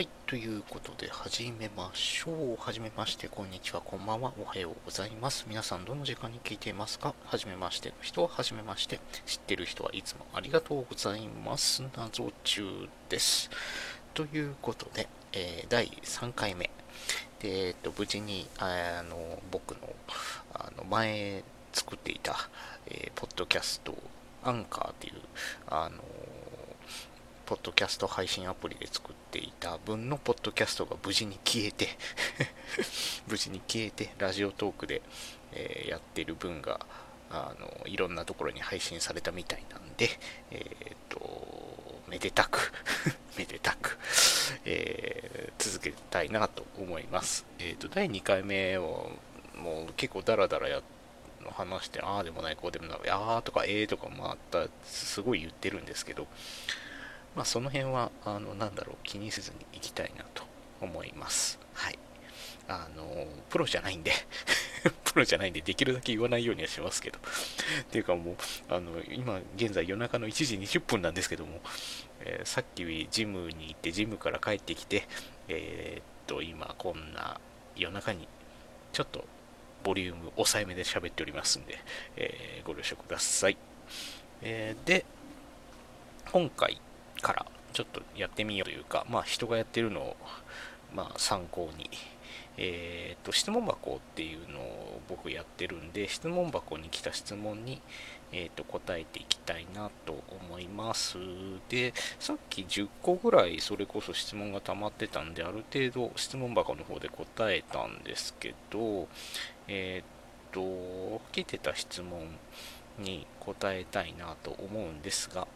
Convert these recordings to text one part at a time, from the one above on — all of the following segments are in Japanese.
はい、ということで始めましょう。はじめまして、こんにちは、こんばんは、おはようございます。皆さん、どの時間に聞いていますか？はじめましての人ははじめまして、知ってる人はいつもありがとうございます。謎中です。ということで、えー第3回目。で、えっと、無事に、あの、僕の、あの、前作っていた、えーポッドキャスト、アンカーっていう、あの、ポッドキャスト配信アプリで作っていた分のポッドキャストが無事に消えて 無事に消えて、ラジオトークで、えーやってる分が、あの、いろんなところに配信されたみたいなんで、えっ、と、めでたく、めでたく、えー続けたいなと思います。えっ、と、第2回目を、もう結構ダラダラや話して、ああでもない、こうでもない、ああとか、ええとか、また、すごい言ってるんですけど、まあ、その辺は、あの、なんだろう、気にせずに行きたいなと思います。はい。あの、プロじゃないんで、プロじゃないんで、できるだけ言わないようにはしますけど。っていうかもう、あの、今、現在夜中の1時20分なんですけども、えーさっきジムに行って、ジムから帰ってきて、えーっと、今、こんな夜中に、ちょっと、ボリューム抑えめで喋っておりますんで、えーご了承ください。えで、今回からちょっとやってみようというか、まあ人がやってるのを、まあ参考に、えー、と質問箱っていうのを僕やってるんで、質問箱に来た質問に、えー、と答えていきたいなと思います。で、さっき10個ぐらいそれこそ質問が溜まってたんで、ある程度質問箱の方で答えたんですけど、えっ、と、来てた質問に答えたいなと思うんですが、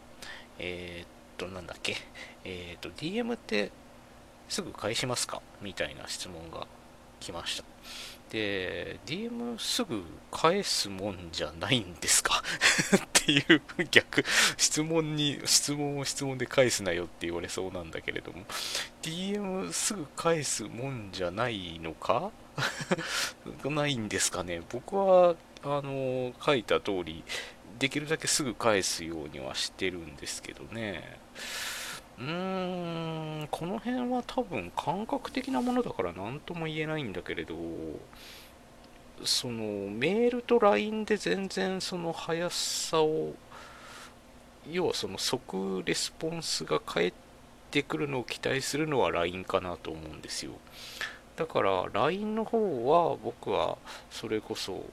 えーと、なんだっけ、えーっと、DM ってすぐ返しますか？みたいな質問が来ました。で、DM すぐ返すもんじゃないんですか？っていう逆、質問に、質問を質問で返すなよって言われそうなんだけれども、DM すぐ返すもんじゃないのか？ないんですかね？僕は、あの、書いた通り、できるだけすぐ返すようにはしてるんですけどね。うーん、この辺は多分感覚的なものだから何とも言えないんだけれど、そのメールと LINE で全然その速さを、要はその即レスポンスが返ってくるのを期待するのは LINE かなと思うんですよ。だから LINE の方は僕はそれこそ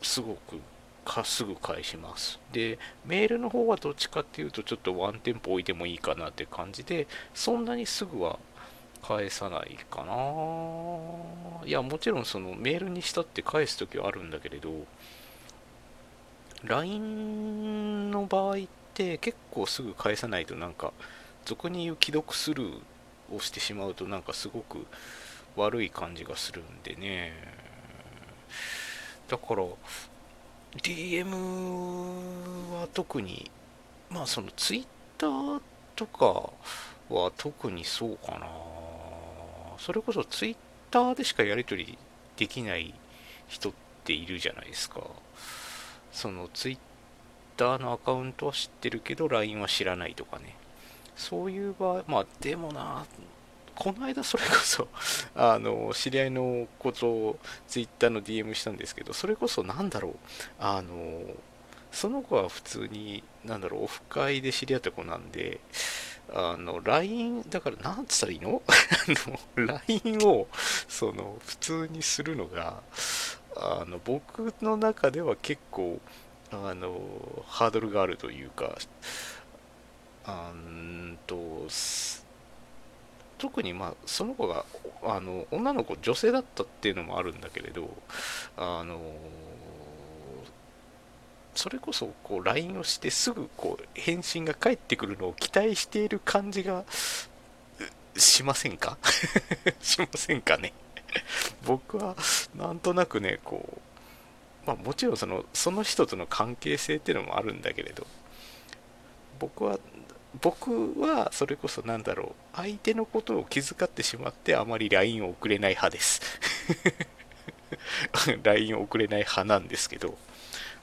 すごくかすぐ返します。で、メールの方はどっちかっていうとちょっとワンテンポ置いてもいいかなって感じで、そんなにすぐは返さないかな。いや、もちろんそのメールにしたって返すときはあるんだけれど、LINE の場合って結構すぐ返さないとなんか、俗に言う既読スルーをしてしまうとなんかすごく悪い感じがするんでね。だから、DM は特に、まあその Twitter とかは特にそうかな。それこそ Twitter でしかやり取りできない人っているじゃないですか。その Twitter のアカウントは知ってるけど LINE は知らないとかね。そういう場合、まあでもな、この間それこそ、あの、知り合いのことを Twitter の DM したんですけど、それこそなんだろう、あの、その子は普通に、なんだろう、オフ会で知り合った子なんで、あの、LINE、だから、なんつったらいいの？あの、LINE を、その、普通にするのが、あの、僕の中では結構、あの、ハードルがあるというか、あんと、特にまあその子があの女の子女性だったっていうのもあるんだけれどあのそれこそこう LINE をしてすぐこう返信が返ってくるのを期待している感じがしませんか？しませんかね？僕はなんとなくねこうまあもちろんそのその人との関係性っていうのもあるんだけれど僕は僕はそれこそなんだろう相手のことを気遣ってしまってあまり LINE を送れない派です。LINE を送れない派なんですけど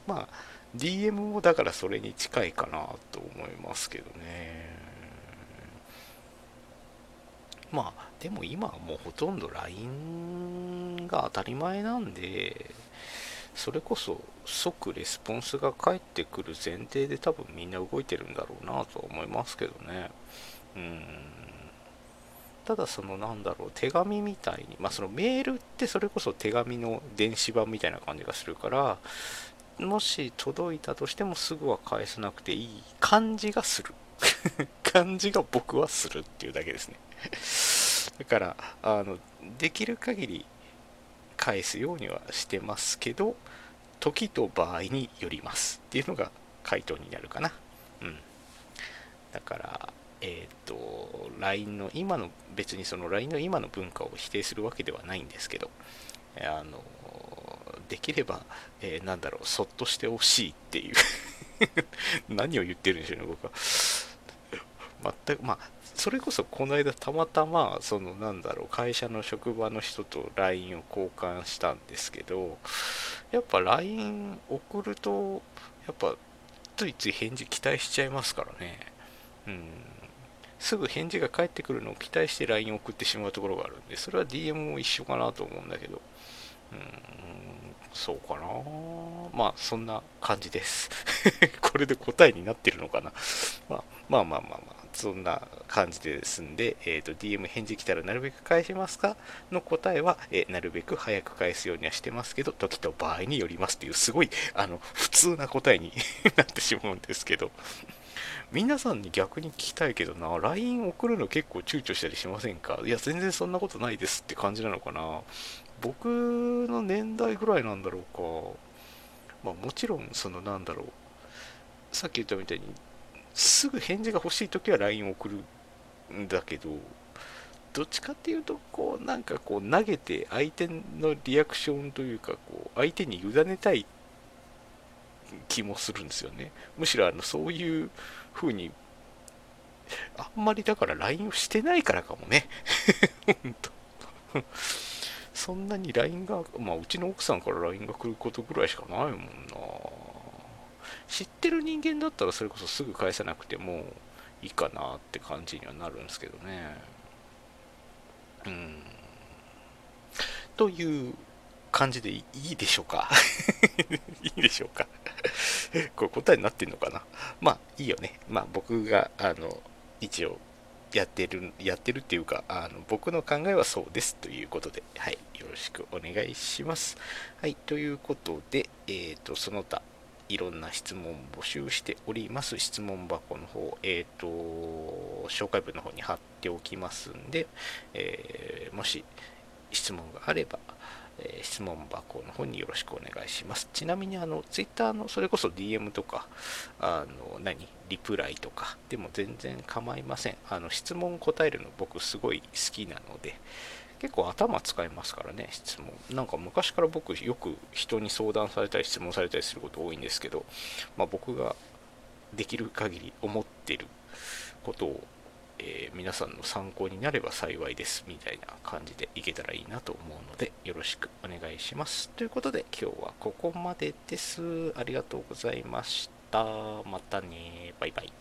まあ DM もだからそれに近いかなと思いますけどね。まあでも今はもうほとんど LINE が当たり前なんでそれこそ即レスポンスが返ってくる前提で多分みんな動いてるんだろうなと思いますけどね。うん。ただそのなんだろう手紙みたいにまあそのメールってそれこそ手紙の電子版みたいな感じがするからもし届いたとしてもすぐは返さなくていい感じがする。感じが僕はするっていうだけですね。だからあのできる限り返すようにはしてますけど時と場合によりますっていうのが回答になるかな。うん。だからえっ、ー、と LINE の今の別にその LINE の今の文化を否定するわけではないんですけどあのできれば、えー、なんだろうそっとしてほしいっていう。何を言ってるんでしょうね僕は。全くまあそれこそこの間たまたまそのなんだろう会社の職場の人と LINE を交換したんですけどやっぱ LINE 送るとやっぱついつい返事期待しちゃいますからね。うん。すぐ返事が返ってくるのを期待して LINE 送ってしまうところがあるんでそれは DM も一緒かなと思うんだけど。うん。そうかな。まあそんな感じです。これで答えになってるのかな、まあ、まあまあまあまあ。そんな感じでですんで、えーと、DM 返事来たらなるべく返しますかの答えは、えー、なるべく早く返すようにはしてますけど、時と場合によりますっていう、すごい、あの、普通な答えに なってしまうんですけど、皆さんに逆に聞きたいけどな、LINE 送るの結構躊躇したりしませんか？いや、全然そんなことないですって感じなのかな。僕の年代ぐらいなんだろうか。まあもちろん、そのなんだろう。さっき言ったみたいに、すぐ返事が欲しい時は LINE を送るんだけど、どっちかっていうと、こう、なんかこう、投げて相手のリアクションというか、こう、相手に委ねたい気もするんですよね。むしろ、あの、そういう風に、あんまりだから LINE をしてないからかもね。本当そんなに LINE が、まあ、うちの奥さんから LINE が来ることぐらいしかないもん。知ってる人間だったらそれこそすぐ返さなくてもいいかなって感じにはなるんですけどね。うん。という感じでいいでしょうか？いいでしょうか？これ答えになってんのかな？まあいいよね。まあ僕があの一応やってる、やってるっていうか、あの僕の考えはそうですということで、はい、よろしくお願いします。はい、ということで、えっ、ー、と、その他、いろんな質問募集しております。質問箱の方、えっ、ー、と、紹介文の方に貼っておきますんで、えー、もし質問があれば、えー、質問箱の方によろしくお願いします。ちなみに、あの、ツイッターの、それこそ DM とか、あの、何リプライとかでも全然構いません。あの、質問答えるの僕すごい好きなので、結構頭使いますからね、質問。なんか昔から僕よく人に相談されたり質問されたりすること多いんですけど、まあ、僕ができる限り思ってることを、えー、皆さんの参考になれば幸いですみたいな感じでいけたらいいなと思うのでよろしくお願いします。ということで今日はここまでです。ありがとうございました。またね。バイバイ。